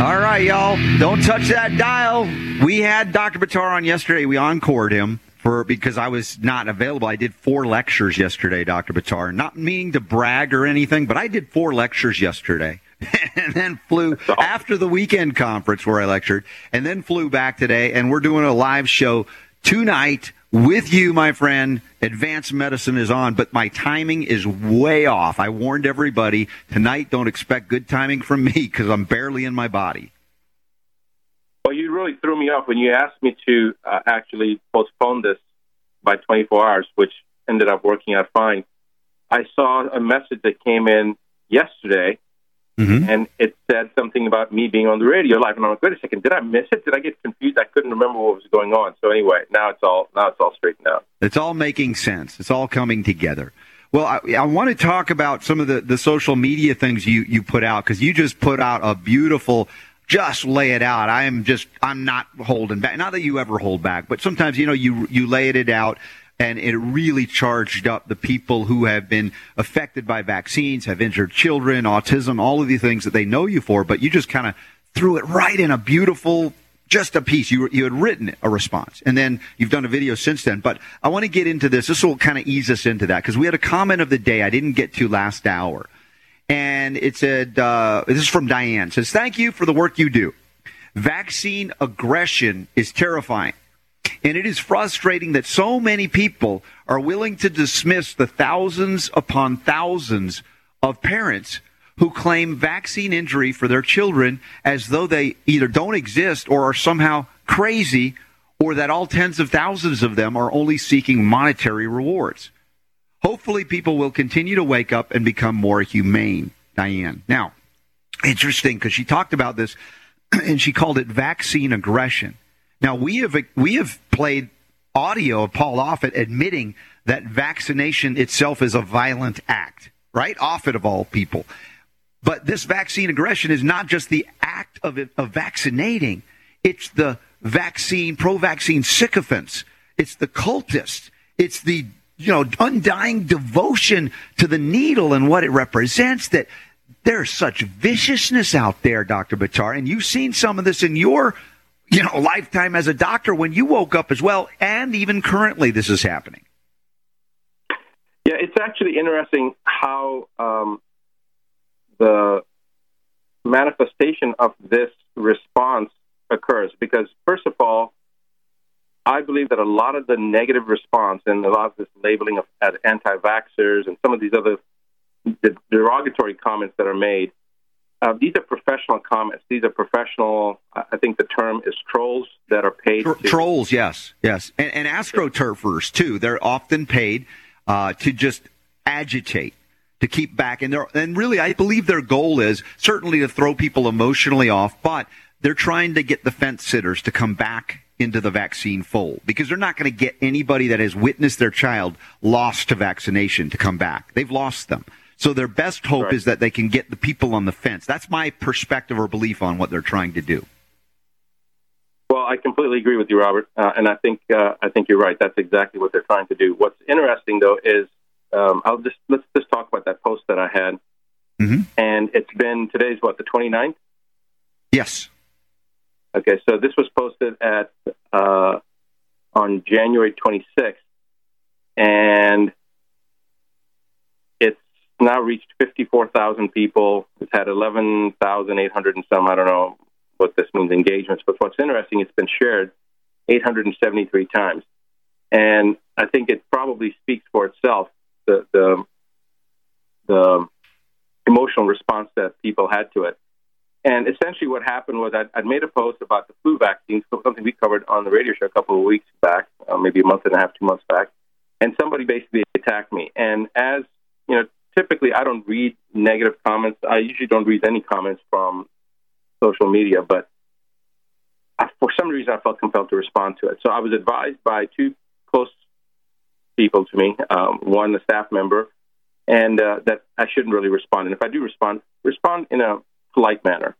All right, y'all. Don't touch that dial. We had Dr. Buttar on yesterday. We encored him for because I was not available. I did four lectures yesterday, Dr. Buttar. Not meaning to brag or anything, but I did four lectures yesterday. and then flew after the weekend conference where I lectured, and then flew back today, and we're doing a live show tonight with you, my friend. Advanced medicine is on, but my timing is way off. I warned everybody tonight. Don't expect good timing from me because I'm barely in my body. Well, you really threw me off when you asked me to uh, actually postpone this by 24 hours, which ended up working out fine. I saw a message that came in yesterday, Mm-hmm. and it said something about me being on the radio live. And I'm like, wait a second, did I miss it? Did I get confused? I couldn't remember what was going on. So anyway, now it's all now it's all straightened out. It's all making sense. It's all coming together. Well, I, I want to talk about some of the, the social media things you, you put out because you just put out a beautiful, just lay it out. I am just, I'm not holding back. Not that you ever hold back, but sometimes, you know, you, you laid it out and it really charged up the people who have been affected by vaccines, have injured children, autism, all of the things that they know you for, but you just kind of threw it right in a beautiful, just a piece. You, you had written a response, and then you've done a video since then. But I want to get into this. This will kind of ease us into that because we had a comment of the day I didn't get to last hour, and it said, uh, "This is from Diane." It says, "Thank you for the work you do. Vaccine aggression is terrifying." And it is frustrating that so many people are willing to dismiss the thousands upon thousands of parents who claim vaccine injury for their children as though they either don't exist or are somehow crazy or that all tens of thousands of them are only seeking monetary rewards. Hopefully, people will continue to wake up and become more humane, Diane. Now, interesting because she talked about this and she called it vaccine aggression. Now we have we have played audio of Paul Offit admitting that vaccination itself is a violent act, right? Offit of all people. But this vaccine aggression is not just the act of, of vaccinating; it's the vaccine pro-vaccine sycophants. It's the cultists. It's the you know undying devotion to the needle and what it represents. That there's such viciousness out there, Doctor Buttar, and you've seen some of this in your you know, lifetime as a doctor when you woke up as well, and even currently this is happening. Yeah, it's actually interesting how um, the manifestation of this response occurs. Because, first of all, I believe that a lot of the negative response and a lot of this labeling of as anti-vaxxers and some of these other derogatory comments that are made uh, these are professional comments. These are professional. I think the term is trolls that are paid. Tro- to, trolls, yes, yes, and, and astroturfers too. They're often paid uh, to just agitate, to keep back, and they're and really, I believe their goal is certainly to throw people emotionally off, but they're trying to get the fence sitters to come back into the vaccine fold because they're not going to get anybody that has witnessed their child lost to vaccination to come back. They've lost them. So their best hope Right. is that they can get the people on the fence. That's my perspective or belief on what they're trying to do. Well, I completely agree with you, Robert, uh, and I think uh, I think you're right. That's exactly what they're trying to do. What's interesting, though, is um, I'll just let's just talk about that post that I had, Mhm. and it's been today's what the 29th. Yes. Okay, so this was posted at uh, on January 26th, and now reached 54,000 people. It's had 11,800 and some. I don't know what this means engagements, but what's interesting, it's been shared 873 times, and I think it probably speaks for itself. The the the emotional response that people had to it. And essentially, what happened was I'd, I'd made a post about the flu vaccine, something we covered on the radio show a couple of weeks back, uh, maybe a month and a half, two months back. And somebody basically attacked me. And as you know, typically I don't read negative comments. I usually don't read any comments from social media, but I, for some reason I felt compelled to respond to it. So I was advised by two close people to me, um, one a staff member, and uh, that I shouldn't really respond. And if I do respond, respond in a polite manner.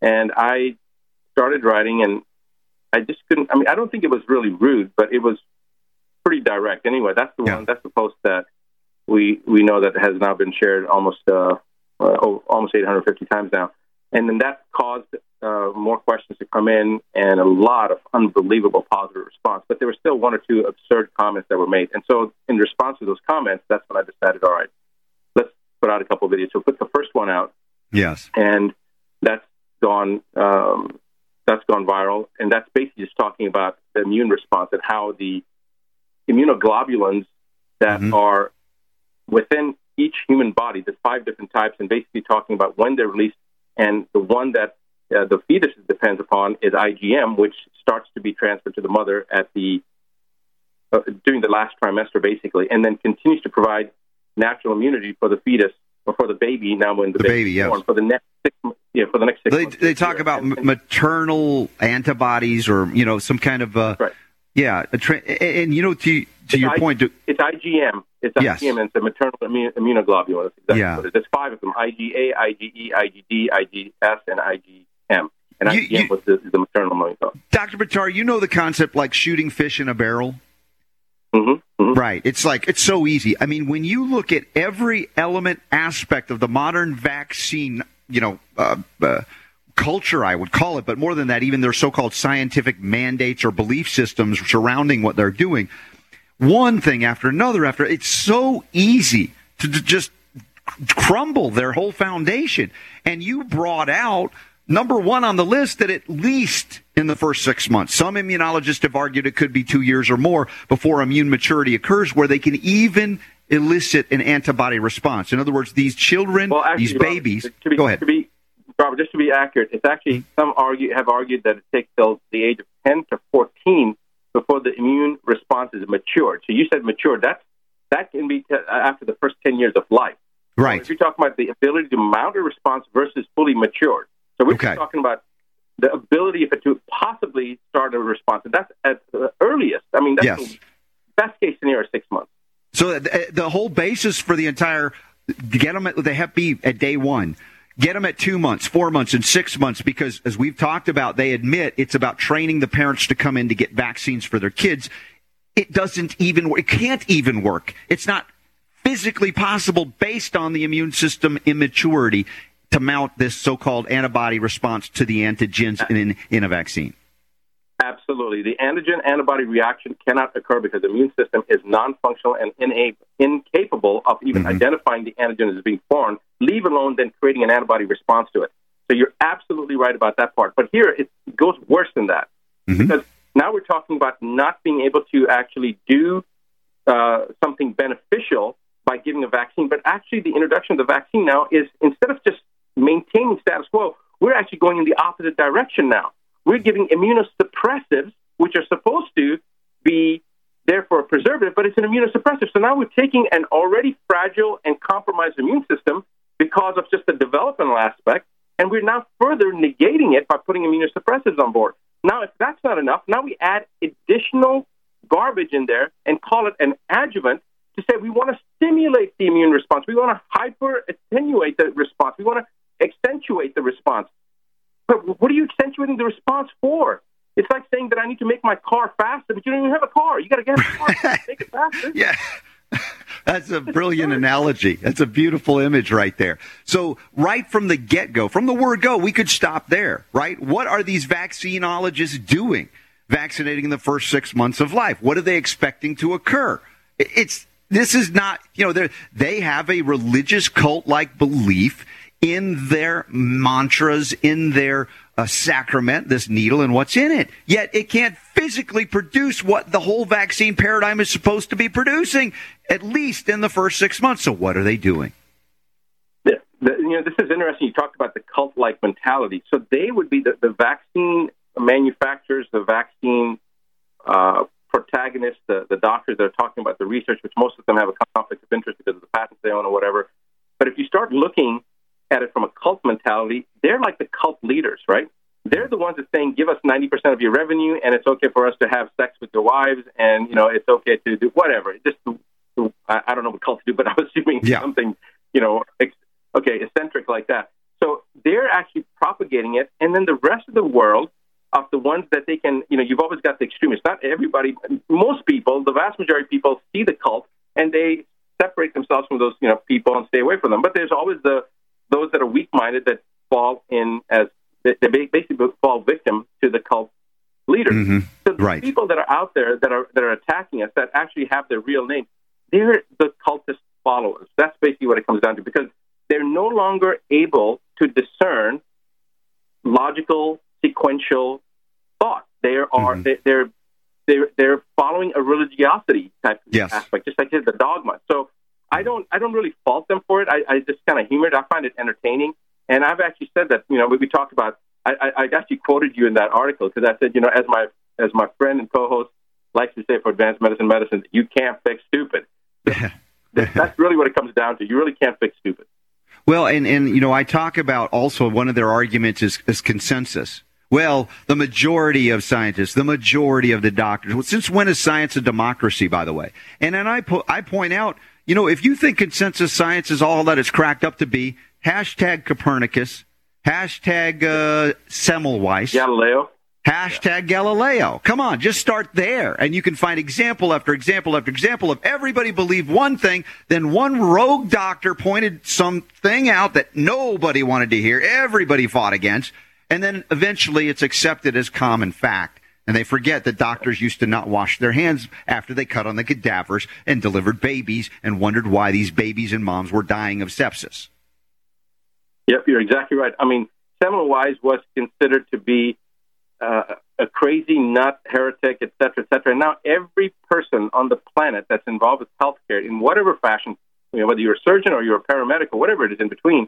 And I started writing, and I just couldn't. I mean, I don't think it was really rude, but it was pretty direct. Anyway, that's the Yeah. one. That's the post that we we know that has now been shared almost uh, uh, almost 850 times now, and then that caused uh, more questions to come in and a lot of unbelievable positive response. But there were still one or two absurd comments that were made, and so in response to those comments, that's when I decided, all right, let's put out a couple of videos. So put the first one out Yes. and that's gone um, that's gone viral, and that's basically just talking about the immune response and how the immunoglobulins that Mhm. are within each human body. There's five different types, and basically talking about when they're released, and the one that uh, the fetus depends upon is IgM, which starts to be transferred to the mother at the uh, during the last trimester, basically, and then continues to provide natural immunity for the fetus or for the baby. Now, when the, The baby, yes. born, for the next six, yeah, for the next six. They, months they talk year. about And- maternal antibodies or you know some kind of uh, Right. yeah tra- and, and you know to to It's your I- point to, It's IgM. It's Yes. IgM, it's a maternal immu- immunoglobulin. That's exactly Yeah. what it is. There's five of them: IgA, IgE, IgD, IgS, and IgM. And You- IgM you- was the, the maternal immunoglobulin. Dr. Buttar, you know the concept like shooting fish in a barrel. Mm-hmm. hmm Right. It's like it's so easy. I mean, when you look at every element aspect of the modern vaccine, you know, uh, uh, culture, I would call it, but more than that, even their so-called scientific mandates or belief systems surrounding what they're doing, one thing after another after it's so easy to, to just crumble their whole foundation. And you brought out number one on the list that at least in the first six months, some immunologists have argued it could be two years or more before immune maturity occurs, where they can even elicit an antibody response. In other words, these children, Well, actually, these Robert, babies. To be, go ahead. To be, Robert, just to be accurate, it's actually some argue have argued that it takes till the age of 10 to 14 before the immune response is matured. So you said matured. That's that can be t- uh, after the first 10 years of life. right. If you're talking about the ability to mount a response versus fully matured. So we're Okay. talking about the ability of it to possibly start a response. And that's at the earliest. I mean, that's Yes. the best case scenario, six months. So uh, the, the whole basis for the entire get them at the Hep B at day one, get them at two months, four months, and six months because as we've talked about, they admit it's about training the parents to come in to get vaccines for their kids. It doesn't even. It can't even work. It's not physically possible based on the immune system immaturity to mount this so-called antibody response to the antigens in, in a vaccine. Absolutely. The antigen antibody reaction cannot occur because the immune system is non functional and ina- incapable of even Mhm. identifying the antigen as being foreign, leave alone then creating an antibody response to it. So you're absolutely right about that part. But here it goes worse than that Mhm. because now we're talking about not being able to actually do uh, something beneficial by giving a vaccine, but actually the introduction of the vaccine now is instead of just maintaining status quo, we're actually going in the opposite direction now. We're giving immunosuppressives, which are supposed to be there for a preservative, but it's an immunosuppressive. So now we're taking an already fragile and compromised immune system because of just the developmental aspect, and we're now further negating it by putting immunosuppressives on board. Now, if that's not enough, now we add additional garbage in there and call it an adjuvant to say we want to stimulate the immune response. We want to hyper attenuate the response. We want to accentuate the response. But what are you accentuating the response for? It's like saying that I need to make my car faster, but you don't even have a car. You got to get a car. make it faster. Yeah. That's a brilliant analogy. That's a beautiful image right there. So, right from the get go, from the word go, we could stop there, right? What are these vaccinologists doing? Vaccinating in the first six months of life. What are they expecting to occur? It's, this is not, you know, they have a religious cult like belief in their mantras, in their uh, sacrament, this needle and what's in it. Yet it can't physically produce what the whole vaccine paradigm is supposed to be producing, at least in the first six months. So what are they doing? the, the, you know, this is interesting. You talked about the cult-like mentality. So they would be the, the vaccine manufacturers, the vaccine uh, protagonists, the, the doctors that are talking about the research, which most of them have a conflict of interest because of the patents they own or whatever. But if you start looking at it from a cult mentality, they're like the cult leaders, right? They're the ones that saying, "Give us ninety percent of your revenue, and it's okay for us to have sex with your wives, and you know it's okay to do whatever." Just I, I don't know what cults do, but I'm assuming Yeah. something, you know, ex- okay, eccentric like that. So they're actually propagating it, and then the rest of the world of the ones that they can, you know, you've always got the extremists. Not everybody, most people, the vast majority of people see the cult and they separate themselves from those, you know, people and stay away from them. But there's always the those that are weak-minded that fall in as they basically fall victim to the cult leaders. Mhm. So the Right. people that are out there that are that are attacking us that actually have their real name, they're the cultist followers. That's basically what it comes down to because they're no longer able to discern logical, sequential thought. They are Mhm. they, they're they're they're following a religiosity type Yes. aspect, just like the dogma. So I don't I don't really fault them for it. I, I just kind of humor it. I find it entertaining, and I've actually said that. You know, we, we talked about. I, I, I actually quoted you in that article because I said, you know, as my as my friend and co-host likes to say for advanced medicine medicine, you can't fix stupid. That's really what it comes down to. You really can't fix stupid. Well, and, and you know, I talk about also one of their arguments is, is consensus. Well, the majority of scientists, the majority of the doctors. Well, since when is science a democracy, by the way? And then I po- I point out, you know, if you think consensus science is all that it's cracked up to be, hashtag Copernicus, hashtag uh, Semmelweis. Galileo. Hashtag Galileo. Come on, just start there. And you can find example after example after example of everybody believed one thing, then one rogue doctor pointed something out that nobody wanted to hear, everybody fought against, and then eventually it's accepted as common fact. And they forget that doctors used to not wash their hands after they cut on the cadavers and delivered babies and wondered why these babies and moms were dying of sepsis. Yep, you're exactly right. I mean, Semmelweis was considered to be uh, a crazy nut, heretic, et cetera, et cetera. And now every person on the planet that's involved with healthcare in whatever fashion, you know, whether you're a surgeon or you're a paramedic or whatever it is in between,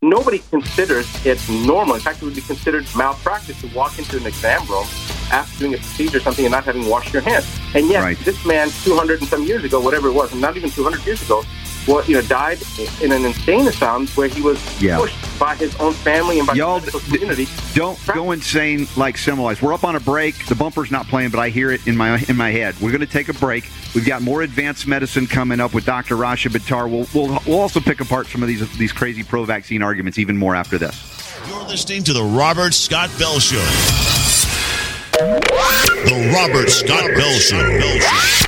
nobody considers it normal. In fact, it would be considered malpractice to walk into an exam room after doing a procedure or something and not having washed your hands. And yet, Right. this man, 200 and some years ago, whatever it was, and not even 200 years ago, well, you know, died in an insane asylum where he was Yeah. pushed by his own family and by Y'all the medical community. Don't go insane like Semmelweis. We're up on a break. The bumper's not playing, but I hear it in my in my head. We're going to take a break. We've got more advanced medicine coming up with Dr. Rasha Buttar. We'll, we'll we'll also pick apart some of these these crazy pro-vaccine arguments even more after this. You're listening to the Robert Scott Bell Show. The Robert Scott Bell Show. Bell Show.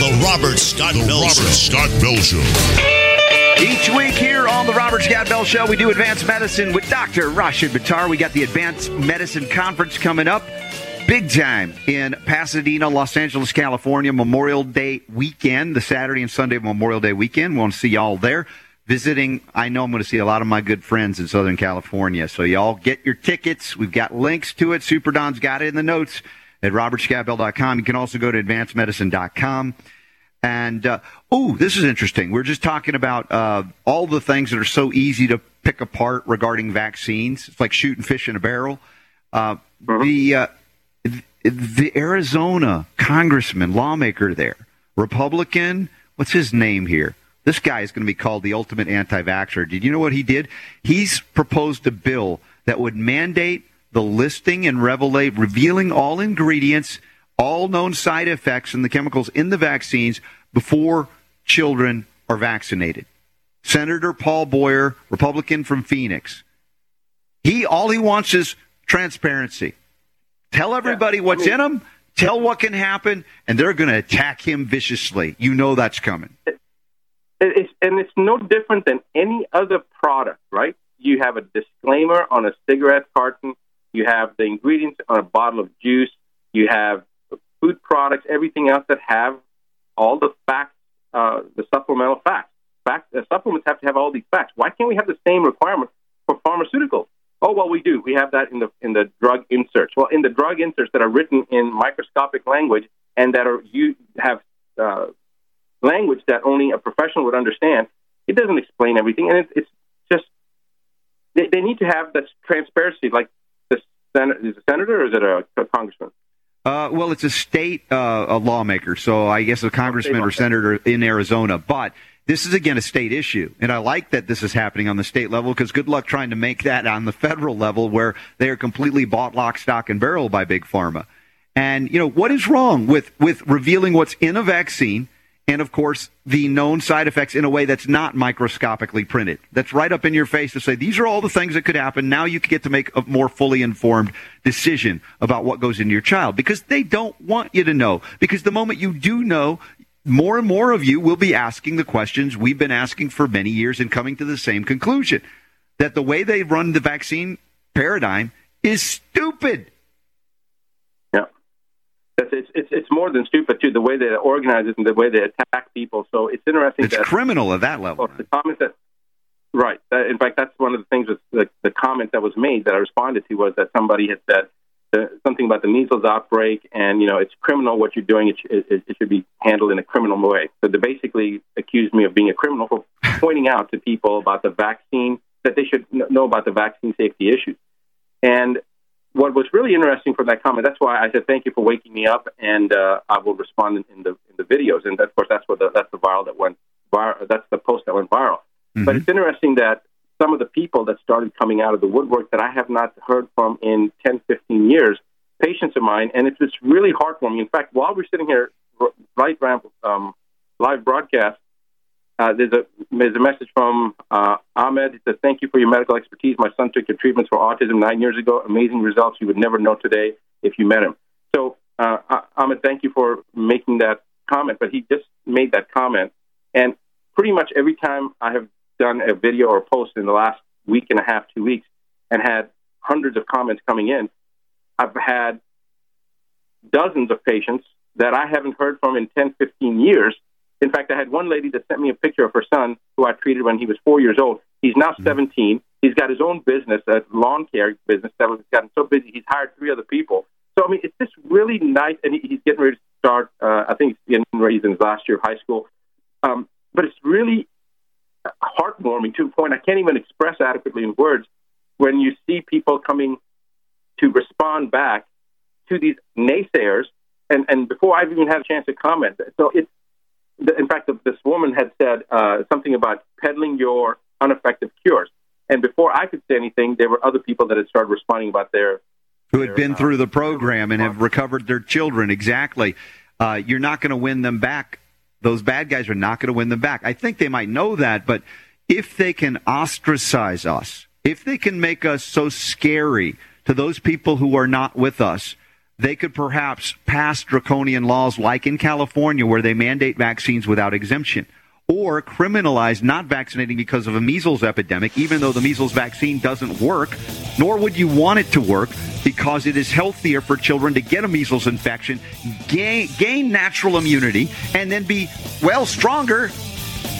The Robert Scott the Bell Robert Show. Scott Bell Show. Each week here on the Robert Scott Bell Show, we do advanced medicine with Dr. Rashid Buttar. We got the Advanced Medicine Conference coming up. Big time in Pasadena, Los Angeles, California, Memorial Day weekend, the Saturday and Sunday of Memorial Day weekend. We want to see y'all there. Visiting, I know I'm going to see a lot of my good friends in Southern California. So y'all get your tickets. We've got links to it. Super Don's got it in the notes at robertscottbell.com. You can also go to advancedmedicine.com. And uh, oh, this is interesting. We're just talking about uh, all the things that are so easy to pick apart regarding vaccines. It's like shooting fish in a barrel. Uh, The uh, the Arizona congressman, lawmaker there, Republican. What's his name here? This guy is going to be called the ultimate anti-vaxxer. Did you know what he did? He's proposed a bill that would mandate the listing and revelate, revealing all ingredients, all known side effects, and the chemicals in the vaccines before children are vaccinated. Senator Paul Boyer, Republican from Phoenix. He all he wants is transparency. Tell everybody what's in them. Tell what can happen, and they're going to attack him viciously. You know that's coming. It- It's, and it's no different than any other product, right? You have a disclaimer on a cigarette carton. You have the ingredients on a bottle of juice. You have food products, everything else that have all the facts, uh, the supplemental facts. Fact, uh, supplements have to have all these facts. Why can't we have the same requirement for pharmaceuticals? Oh well, we do. We have that in the in the drug inserts. Well, in the drug inserts that are written in microscopic language and that are you have uh, language that only a professional would understand, it doesn't explain everything, and it's, it's just they, they need to have this transparency, like this sen- is a senator or is it a, a congressman? Uh, well, it's a state uh, a lawmaker, so I guess a congressman or senator in Arizona. But this is again a state issue, and I like that this is happening on the state level because good luck trying to make that on the federal level where they are completely bought lock, stock, and barrel by big pharma. And you know what is wrong with with revealing what's in a vaccine, and of course the known side effects in a way that's not microscopically printed. That's right up in your face to say these are all the things that could happen. Now you get to make a more fully informed decision about what goes into your child because they don't want you to know. Because the moment you do know, more and more of you will be asking the questions we've been asking for many years and coming to the same conclusion that the way they run the vaccine paradigm is stupid. Yeah, it's, it's it's more than stupid too. The way they organize it and the way they attack people. So it's interesting. It's that, criminal at that level. The comment that right. In fact, that's one of the things with the, the comment that was made that I responded to was that somebody had said uh, something about the measles outbreak, and you know it's criminal what you're doing. It, it, it should be handled in a criminal way. So they basically accused me of being a criminal for pointing out to people about the vaccine that they should know about the vaccine safety issues. And what was really interesting from that comment, that's why I said thank you for waking me up, and uh, I will respond in, in the in the videos. And of course, that's what the, that's the viral that went viral. That's the post that went viral. But it's interesting that some of the people that started coming out of the woodwork that I have not heard from in 10, 15 years, patients of mine, and it's just really heartwarming. In fact, while we're sitting here, right um, live broadcast, uh, there's a there's a message from uh, Ahmed. It says, "Thank you for your medical expertise. My son took your treatments for autism nine years ago. Amazing results you would never know today if you met him." So, uh, Ah- Ahmed, thank you for making that comment. But he just made that comment, and pretty much every time I have done a video or post in the last week and a half, two weeks, and had hundreds of comments coming in, I've had dozens of patients that I haven't heard from in 10, 15 years. In fact, I had one lady that sent me a picture of her son who I treated when he was four years old. He's now 17. He's got his own business, a lawn care business that has gotten so busy he's hired three other people. So, I mean, it's just really nice. And he- he's getting ready to start, uh, I think he's getting ready in his last year of high school. Um, but it's really heartwarming to a point I can't even express adequately in words when you see people coming to respond back to these naysayers. And, and before I've even had a chance to comment, so it's in fact, this woman had said uh, something about peddling your ineffective cures. And before I could say anything, there were other people that had started responding about their. who had been uh, through the program and have recovered their children. Exactly. Uh, you're not going to win them back. Those bad guys are not going to win them back. I think they might know that, but if they can ostracize us, if they can make us so scary to those people who are not with us, they could perhaps pass draconian laws like in California where they mandate vaccines without exemption or criminalize not vaccinating because of a measles epidemic, even though the measles vaccine doesn't work, nor would you want it to work because it is healthier for children to get a measles infection, gain, gain natural immunity, and then be, well, stronger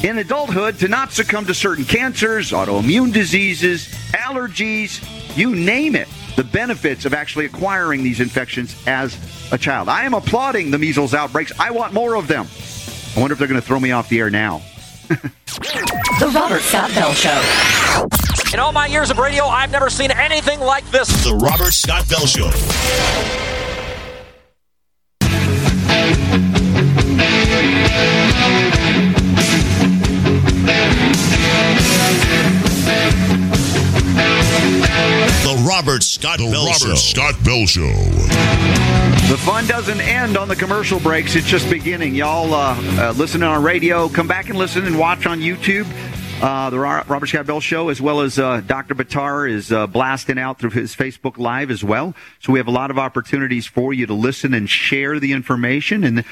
in adulthood to not succumb to certain cancers, autoimmune diseases, allergies, you name it. The benefits of actually acquiring these infections as a child. I am applauding the measles outbreaks. I want more of them. I wonder if they're going to throw me off the air now. The Robert Scott Bell Show. In all my years of radio, I've never seen anything like this. The Robert Scott Bell Show. Scott The Bell Robert Show. Scott Bell Show. The fun doesn't end on the commercial breaks. It's just beginning. Y'all uh, uh, listen on radio. Come back and listen and watch on YouTube. Uh, the Robert Scott Bell Show, as well as uh, Dr. Buttar, is uh, blasting out through his Facebook Live as well. So we have a lot of opportunities for you to listen and share the information. And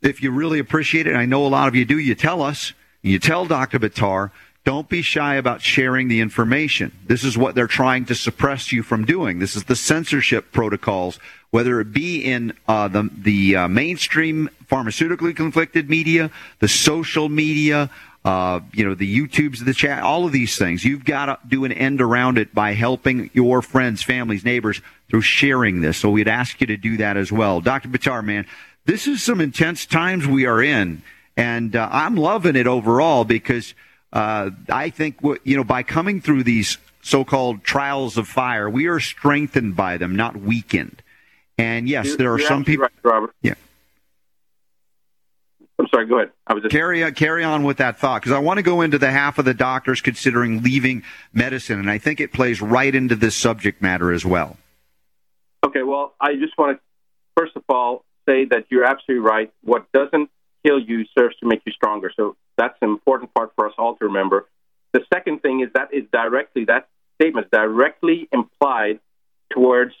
if you really appreciate it, I know a lot of you do, you tell us. You tell Dr. Buttar. Don't be shy about sharing the information. This is what they're trying to suppress you from doing. This is the censorship protocols, whether it be in uh, the the uh, mainstream pharmaceutically conflicted media, the social media, uh, you know, the YouTubes, the chat, all of these things. You've got to do an end around it by helping your friends, families, neighbors through sharing this. So we'd ask you to do that as well. Dr. Buttar, man, this is some intense times we are in, and uh, I'm loving it overall because uh, I think you know by coming through these so-called trials of fire, we are strengthened by them, not weakened. And yes, there are You're some people. Right, Robert. Yeah. I'm sorry. Go ahead. I was just Carry on, carry on with that thought because I want to go into the half of the doctors considering leaving medicine, and I think it plays right into this subject matter as well. Okay, well, I just want to first of all say that you're absolutely right. What doesn't kill you serves to make you stronger. So that's an important part for us all to remember. The second thing is that is directly that statement is directly implied towards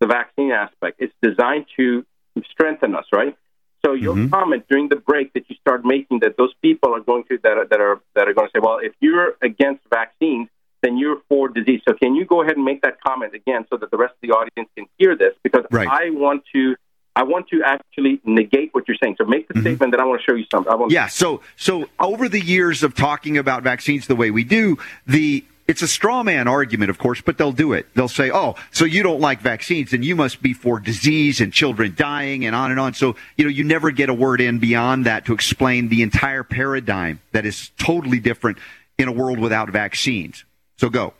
the vaccine aspect. It's designed to strengthen us, right? So your Mhm. comment during the break that you start making that those people are going to that are, that are that are going to say, well, if you're against vaccines, then you're for disease. So can you go ahead and make that comment again so that the rest of the audience can hear this? Because Right. I want to I want to actually negate what you're saying. So make the mm-hmm. statement that I want to show you something. I want Yeah. So, so over the years of talking about vaccines the way we do, the it's a straw man argument, of course, but they'll do it. They'll say, "Oh, so you don't like vaccines, and you must be for disease and children dying, and on and on." So, you know, you never get a word in beyond that to explain the entire paradigm that is totally different in a world without vaccines. So, go.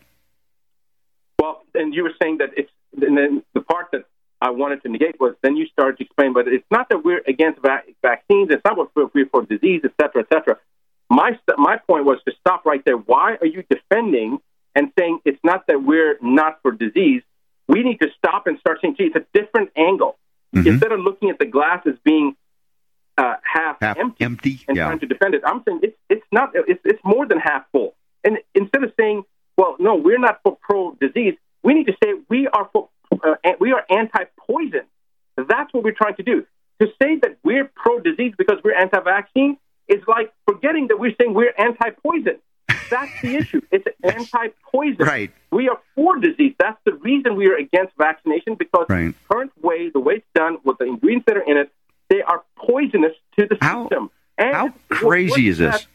Well, and you were saying that it's, and then the part that I wanted to negate was then you started to explain, but it's not that we're against va- vaccines. It's not what we're, for disease, et cetera, et cetera. My, st- my point was to stop right there. Why are you defending and saying it's not that we're not for disease? We need to stop and start saying, gee, it's a different angle. Mhm. Instead of looking at the glass as being uh, half, Half empty, empty. and Yeah. trying to defend it. I'm saying it's it's not it's it's more than half full. And instead of saying, well, no, we're not for pro disease, we need to say we are for uh, we are anti poison. That's what we're trying to do. To say that we're pro disease because we're anti vaccine is like forgetting that we're saying we're anti poison. That's the issue. It's anti poison. Right. We are for disease. That's the reason we are against vaccination because Right. the current way, the way it's done, with the ingredients that are in it, they are poisonous to the How- system. And How crazy is this?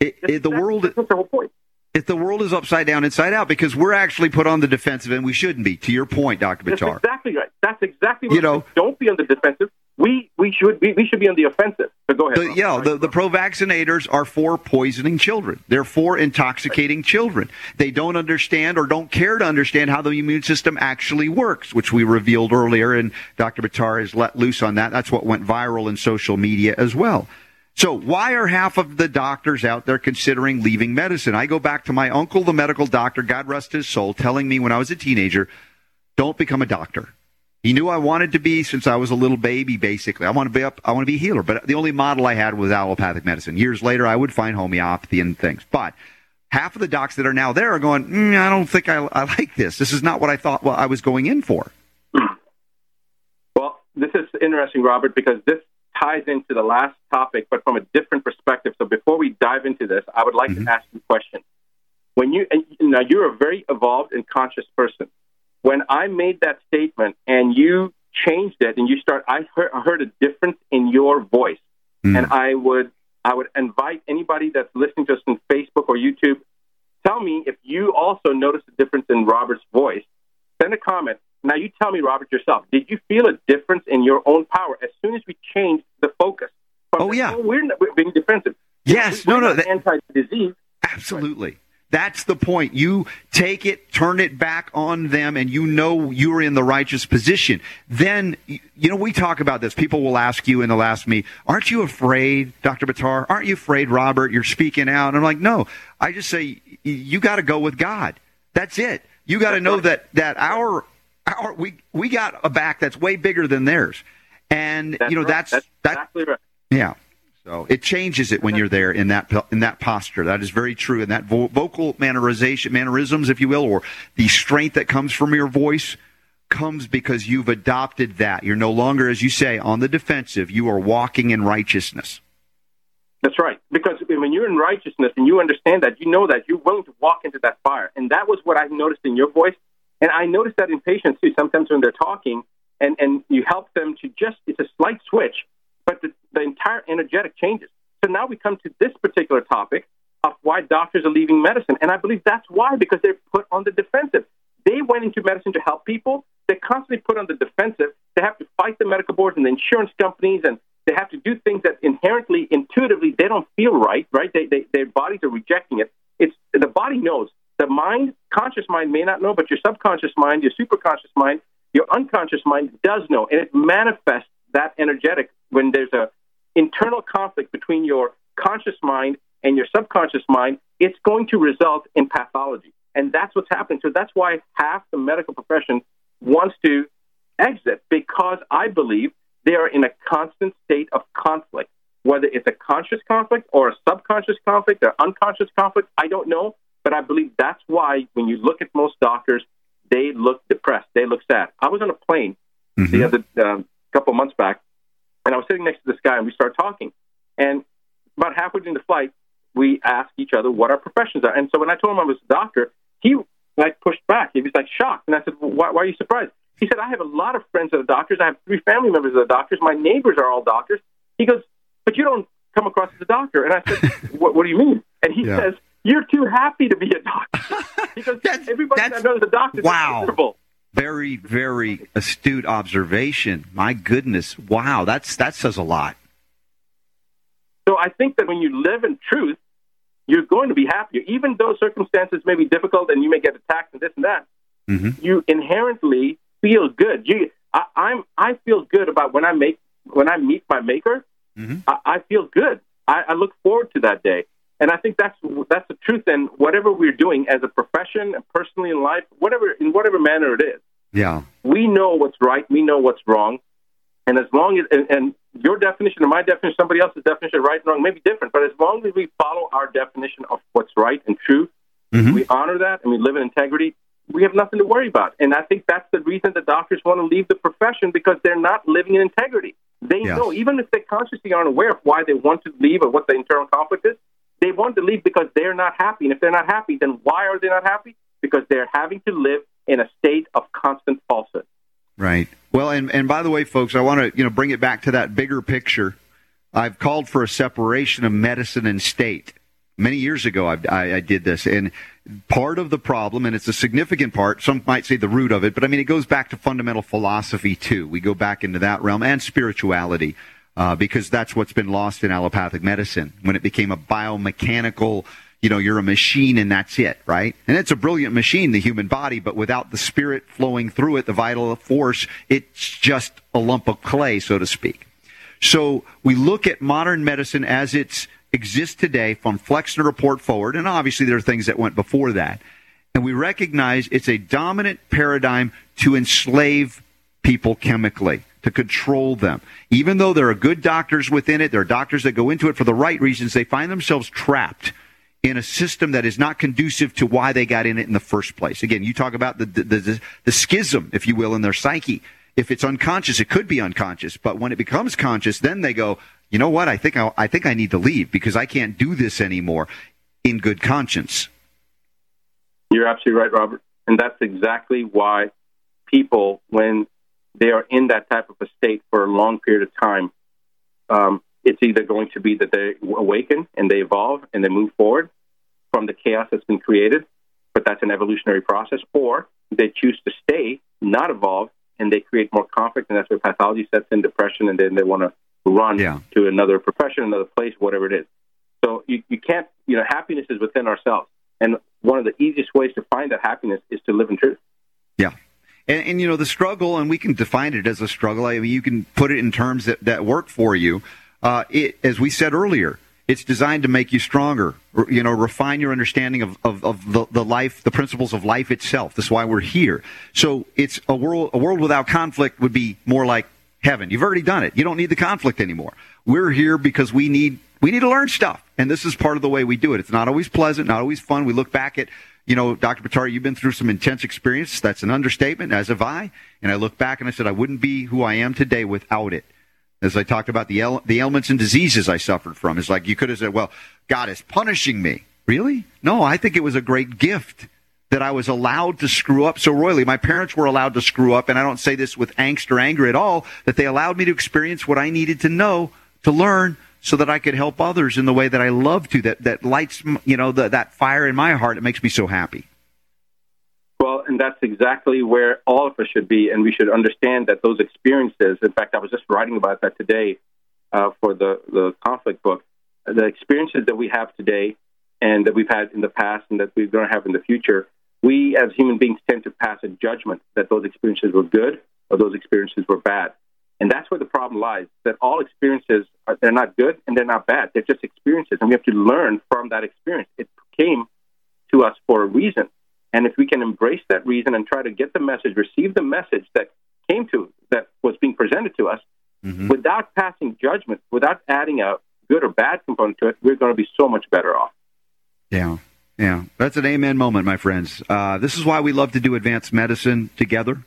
It, it, the world. That's the whole point. If the world is upside down, inside out, because we're actually put on the defensive, and we shouldn't be. To your point, Doctor That's Buttar. exactly right. That's exactly what You know-. Don't be on the defensive. We we should be we should be on the offensive. So go ahead. The, yeah, the, the pro vaccinators are for poisoning children. They're for intoxicating children. They don't understand or don't care to understand how the immune system actually works, which we revealed earlier, and Dr. Buttar has let loose on that. That's what went viral in social media as well. So, why are half of the doctors out there considering leaving medicine? I go back to my uncle, the medical doctor, God rest his soul, telling me when I was a teenager, don't become a doctor. He knew I wanted to be since I was a little baby. Basically, I want to be up. I want to be a healer. But the only model I had was allopathic medicine. Years later, I would find homeopathy and things. But half of the docs that are now there are going. Mm, I don't think I, I like this. This is not what I thought. Well, I was going in for. Well, this is interesting, Robert, because this ties into the last topic, but from a different perspective. So before we dive into this, I would like Mhm. to ask you a question. When you and now you're a very evolved and conscious person. When I made that statement and you changed it and you start, I heard, I heard a difference in your voice, Mm. and I would I would invite anybody that's listening to us on Facebook or YouTube. Tell me if you also noticed a difference in Robert's voice. Send a comment. Now you tell me, Robert, yourself. Did you feel a difference in your own power as soon as we changed the focus? From Oh, yeah. we're, not, we're being defensive. Yes. We're No, no, that- anti-disease. Absolutely. That's the point. You take it, turn it back on them, and you know you're in the righteous position. Then, you know, we talk about this. People will ask you, and they'll ask me, Aren't you afraid, Dr. Buttar? Aren't you afraid, Robert? You're speaking out. And I'm like, No. I just say, You got to go with God. That's it. You got to know that, that our, our, we, we got a back that's way bigger than theirs. And, That's you know, right. that's, that's that, exactly right. Yeah. So it changes it when you're there in that in that posture. That is very true. And that vo- vocal mannerization, mannerisms, if you will, or the strength that comes from your voice, comes because you've adopted that. You're no longer, as you say, on the defensive. You are walking in righteousness. That's right. Because when you're in righteousness and you understand that, you know that you're willing to walk into that fire. And that was what I noticed in your voice. And I noticed that in patients too. Sometimes when they're talking and, and you help them to just, it's a slight switch, but the, the entire energetic changes. So now we come to this particular topic of why doctors are leaving medicine. And I believe that's why, because they're put on the defensive. They went into medicine to help people. They're constantly put on the defensive. They have to fight the medical boards and the insurance companies, and they have to do things that inherently, intuitively, they don't feel right. Right? They, they, their bodies are rejecting it. It's the body knows. The mind conscious mind may not know, but your subconscious mind, your superconscious mind, your unconscious mind does know, and it manifests that energetic when there's a internal conflict between your conscious mind and your subconscious mind. It's going to result in pathology, and that's what's happening. So that's why half the medical profession wants to exit because I believe they are in a constant state of conflict. Whether it's a conscious conflict or a subconscious conflict or unconscious conflict, I don't know. But I believe that's why when you look at most doctors, they look depressed. They look sad. I was on a plane the other um, couple of months back, and I was sitting next to this guy, and we started talking. And about halfway during the flight, we asked each other what our professions are. And so when I told him I was a doctor, he like pushed back. He was like shocked, and I said, well, why, "Why are you surprised?" He said, "I have a lot of friends that are doctors. I have three family members that are doctors. My neighbors are all doctors." He goes, "But you don't come across as a doctor." And I said, "What, what do you mean?" And he Yeah. says, "You're too happy to be a doctor." He goes, that's, "Everybody that knows a doctor wow. Is miserable." Very, very astute observation. My goodness. Wow. That's that says a lot. So I think that when you live in truth, you're going to be happier, even though circumstances may be difficult and you may get attacked and this and that. Mm-hmm. You inherently feel good. You, I, I'm, I feel good about when I make when I meet my maker. Mhm. I, I feel good. I, I look forward to that day, and I think that's that's the truth. And whatever we're doing as a profession, and personally in life, whatever in whatever manner it is, Yeah. we know what's right, we know what's wrong, and as long as and, and your definition and my definition, somebody else's definition, of right and wrong, may be different, but as long as we follow our definition of what's right and true, Mhm. we honor that and we live in integrity. We have nothing to worry about, and I think that's the reason that doctors want to leave the profession because they're not living in integrity. They Yes. know, even if they consciously aren't aware of why they want to leave or what the internal conflict is, they want to leave because they're not happy. And if they're not happy, then why are they not happy? Because they're having to live in a state of constant falsehood. Right. Well, and and by the way, folks, I want to you know bring it back to that bigger picture. I've called for a separation of medicine and state. Many years ago, I, I, I did this, and part of the problem, and it's a significant part. Some might say the root of it, but I mean, it goes back to fundamental philosophy too. We go back into that realm and spirituality. Uh, because that's what's been lost in allopathic medicine when it became a biomechanical you know, you're a machine and that's it, right? And it's a brilliant machine, the human body, but without the spirit flowing through it, the vital force, it's just a lump of clay, so to speak. So we look at modern medicine as it exists today from Flexner report forward, and obviously there are things that went before that. And we recognize it's a dominant paradigm to enslave people chemically, to control them. Even though there are good doctors within it, there are doctors that go into it for the right reasons, they find themselves trapped in a system that is not conducive to why they got in it in the first place. Again, you talk about the, the, the, the schism, if you will, in their psyche. If it's unconscious, it could be unconscious, but when it becomes conscious, then they go, you know what? I think I, I think I need to leave because I can't do this anymore in good conscience. You're absolutely right, Robert. And that's exactly why people, when they are in that type of a state for a long period of time, um, it's either going to be that they awaken and they evolve and they move forward from the chaos that's been created, but that's an evolutionary process, or they choose to stay, not evolve, and they create more conflict, and that's where pathology sets in, depression, and then they want to run Yeah. to another profession, another place, whatever it is. So you, you can't, you know, happiness is within ourselves. And one of the easiest ways to find that happiness is to live in truth. Yeah. And, and you know, the struggle, and we can define it as a struggle. I mean, you can put it in terms that, that work for you. Uh, it, as we said earlier, it's designed to make you stronger, you know, refine your understanding of, of, of the, the life, the principles of life itself. That's why we're here. So it's a world, a world without conflict would be more like heaven. You've already done it. You don't need the conflict anymore. We're here because we need, we need to learn stuff. And this is part of the way we do it. It's not always pleasant, not always fun. We look back at, you know, Dr. Patari, you've been through some intense experience. That's an understatement, as have I. And I look back and I said, I wouldn't be who I am today without it as I talked about the the ailments and diseases I suffered from. It's like you could have said, "Well, God is punishing me." Really? No, I think it was a great gift that I was allowed to screw up so royally. My parents were allowed to screw up, and I don't say this with angst or anger at all. That they allowed me to experience what I needed to know to learn, so that I could help others in the way that I love to. That that lights, you know, the, that fire in my heart. It makes me so happy. Well, and that's exactly where all of us should be, and we should understand that those experiences. In fact, I was just writing about that today uh, for the the conflict book. The experiences that we have today, and that we've had in the past, and that we're going to have in the future, we as human beings tend to pass a judgment that those experiences were good or those experiences were bad. And that's where the problem lies, that all experiences, are, they're not good and they're not bad. They're just experiences, and we have to learn from that experience. It came to us for a reason. And if we can embrace that reason and try to get the message, receive the message that came to, that was being presented to us, Mhm. without passing judgment, without adding a good or bad component to it, we're going to be so much better off. Yeah. Yeah. That's an amen moment, my friends. Uh, this is why we love to do advanced medicine together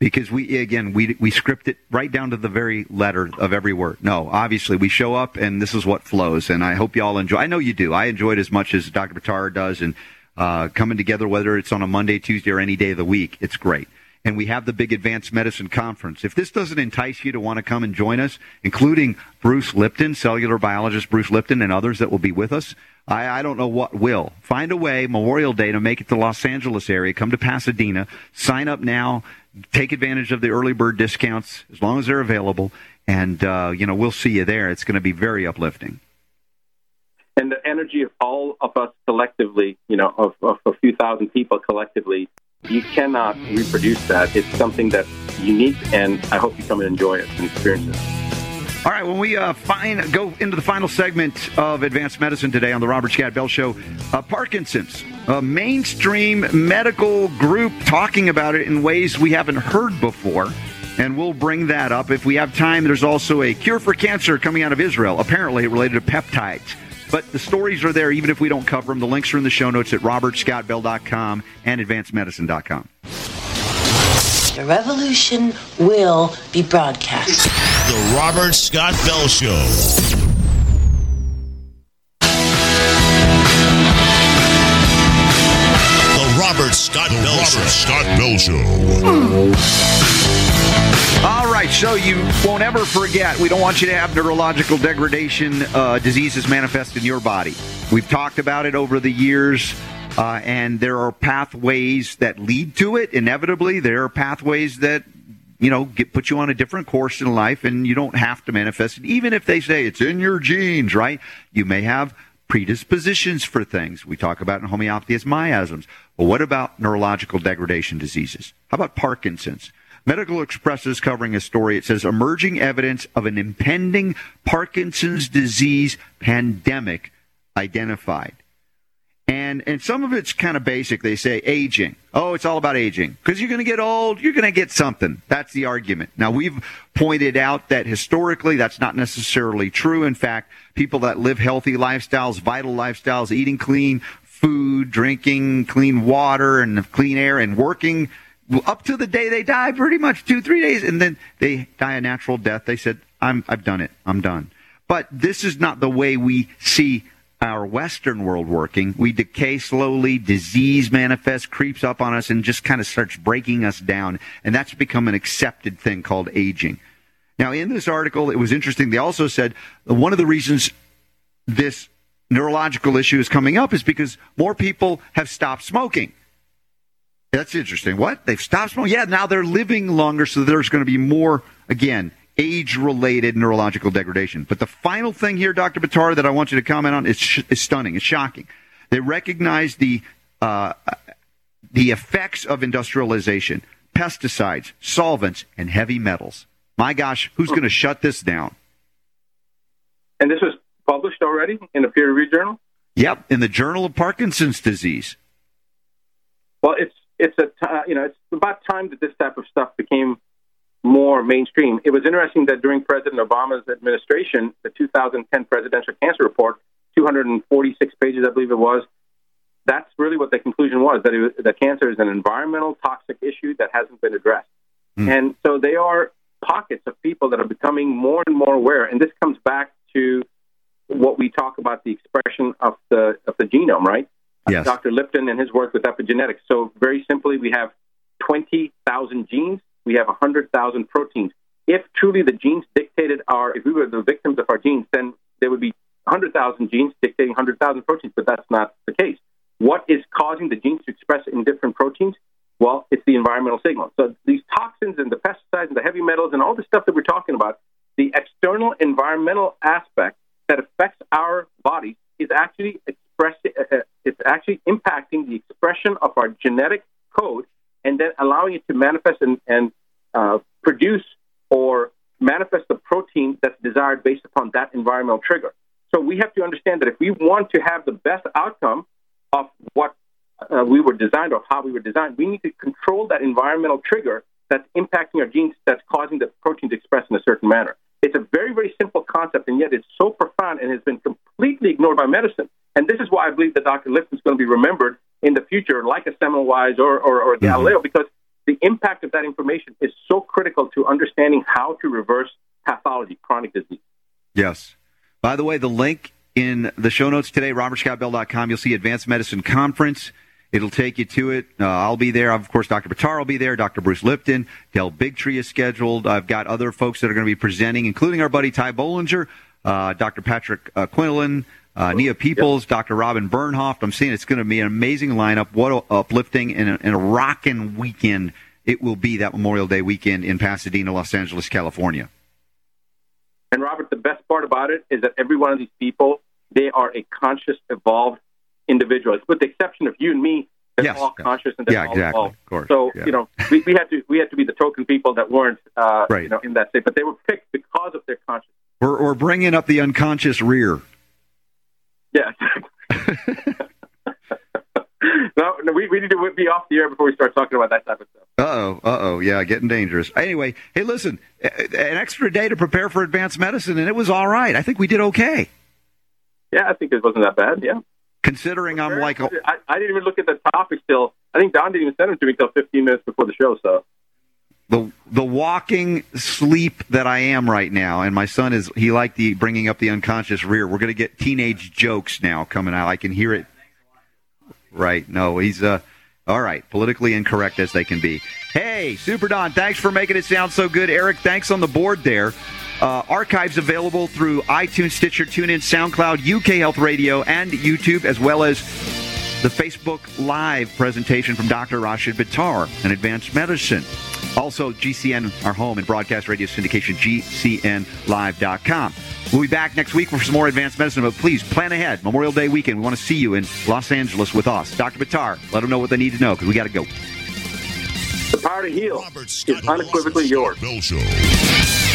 because we, again, we, we script it right down to the very letter of every word. No, obviously we show up and this is what flows. And I hope you all enjoy. I know you do. I enjoy it as much as Dr. Buttar does and, uh, coming together, whether it's on a Monday, Tuesday, or any day of the week. It's great. And we have the big advanced medicine conference. If this doesn't entice you to want to come and join us, including Bruce Lipton, cellular biologist Bruce Lipton, and others that will be with us, I, I don't know what will. Find a way Memorial Day to make it to the Los Angeles area. Come to Pasadena. Sign up now. Take advantage of the early bird discounts as long as they're available. And, uh, you know, we'll see you there. It's going to be very uplifting. And the energy of all of us collectively, you know, of, of a few thousand people collectively, you cannot reproduce that. It's something that's unique, and I hope you come and enjoy it and experience it. All right, when we uh, find, go into the final segment of Advanced Medicine today on the Robert Scott Bell Show, uh, Parkinson's, a mainstream medical group talking about it in ways we haven't heard before. And we'll bring that up. If we have time, there's also a cure for cancer coming out of Israel, apparently related to peptides. But the stories are there even if we don't cover them. The links are in the show notes at robertscottbell.com and advancedmedicine.com. The revolution will be broadcast. The Robert Scott Bell Show. The Robert Scott Bell Robert Scott Bell Show. All right, so you won't ever forget. We don't want you to have neurological degradation uh, diseases manifest in your body. We've talked about it over the years, uh, and there are pathways that lead to it. Inevitably, there are pathways that you know get, put you on a different course in life, and you don't have to manifest it. Even if they say it's in your genes, right? You may have predispositions for things. We talk about in homeopathy as miasms. But what about neurological degradation diseases? How about Parkinson's? Medical Express is covering a story. It says emerging evidence of an impending Parkinson's disease pandemic identified. And and some of it's kind of basic. They say aging. Oh, it's all about aging because you're going to get old. You're going to get something. That's the argument. Now we've pointed out that historically that's not necessarily true. In fact, people that live healthy lifestyles, vital lifestyles, eating clean food, drinking clean water and clean air, and working up to the day they die, pretty much two three days, and then they die a natural death. They said, "I'm I've done it. I'm done." But this is not the way we see our Western world working. We decay slowly, disease manifests, creeps up on us, and just kind of starts breaking us down. And that's become an accepted thing called aging. Now, in this article, it was interesting. They also said uh, one of the reasons this neurological issue is coming up is because more people have stopped smoking. That's interesting. What? They've stopped smoking? Yeah, now they're living longer, so there's going to be more, again, age related neurological degradation. But the final thing here, Dr. Buttar, that I want you to comment on is, sh- is stunning. It's shocking. They recognize the, uh, the effects of industrialization, pesticides, solvents, and heavy metals. My gosh, who's going to shut this down? And this was published already in a peer reviewed journal? Yep, in the Journal of Parkinson's Disease. Well, it's it's a you know it's about time that this type of stuff became more mainstream. It was interesting that during President Obama's administration, the 2010 presidential cancer report, 246 pages, I believe it was, that's really what the conclusion was that it was, that cancer is an environmental toxic issue that hasn't been addressed. Hmm. And so they are pockets of people that are becoming more and more aware. And this comes back to what we talk about the expression of the of the genome, right? Yes. Dr. Lipton and his work with epigenetics. So very simply, we have 20,000 genes. We have 100,000 proteins. If truly the genes dictated our, if we were the victims of our genes, then there would be 100,000 genes dictating 100,000 proteins, but that's not the case. What is causing the genes to express in different proteins? Well, it's the environmental signal. So these toxins and the pesticides and the heavy metals and all the stuff that we're talking about, the external environmental aspect that affects our bodies is actually expressed, uh, uh, it's actually impacting the expression of our genetic code and then allowing it to manifest and, and uh, produce or manifest the protein that's desired based upon that environmental trigger. So we have to understand that if we want to have the best outcome of what uh, we were designed or how we were designed, we need to control that environmental trigger that's impacting our genes that's causing the protein to express in a certain manner. It's a very, very simple concept, and yet it's so profound and has been completely ignored by medicine. And this is why I believe that Dr. Lipton is going to be remembered in the future, like a Semmelweis or, or, or Galileo, because the impact of that information is so critical to understanding how to reverse pathology, chronic disease. Yes. By the way, the link in the show notes today, robertscottbell.com, you'll see Advanced Medicine Conference. It'll take you to it. Uh, I'll be there. Of course, Dr. Buttar will be there. Dr. Bruce Lipton. Del Bigtree is scheduled. I've got other folks that are going to be presenting, including our buddy Ty Bollinger, uh, Dr. Patrick uh, Quinlan, uh, Nia Peeples, Dr. Robin Bernhoft. I'm seeing it's going to be an amazing lineup. What a uplifting and a, and a rocking weekend it will be that Memorial Day weekend in Pasadena, Los Angeles, California. And Robert, the best part about it is that every one of these people, they are a conscious, evolved individual. With the exception of you and me, they're Yes. all conscious and they're Yeah, all exactly. evolved. Of course. So Yeah. you know, we, we had to we had to be the token people that weren't uh, Right. you know in that state, but they were picked because of their consciousness. We're, we're bringing up the unconscious rear. Yeah. no, no, we, we need to be off the air before we start talking about that type of stuff. Uh oh, uh oh, yeah, getting dangerous. Anyway, hey, listen, an extra day to prepare for advanced medicine, and it was all right. I think we did okay, Yeah, I think it wasn't that bad. Yeah. considering I'm like, a, I, I didn't even look at the topic still. I think Don didn't even send them to me until 15 minutes before the show. So the the walking sleep that I am right now, and my son is he liked the bringing up the unconscious rear. We're to get teenage jokes now coming out. I can hear it. Right? No, he's uh. All right, politically incorrect as they can be. Hey, Super Don, thanks for making it sound so good. Eric, thanks on the board there. Uh, archives available through iTunes, Stitcher, TuneIn, SoundCloud, UK Health Radio, and YouTube, as well as the Facebook Live presentation from Dr. Rashid Buttar in Advanced Medicine. Also, GCN, our home and broadcast radio syndication, GCNlive.com. We'll be back next week for some more advanced medicine, but please plan ahead. Memorial Day weekend, we want to see you in Los Angeles with us. Dr. Buttar, let them know what they need to know because we got to go. the power to heal is unequivocally yours. Bell Show.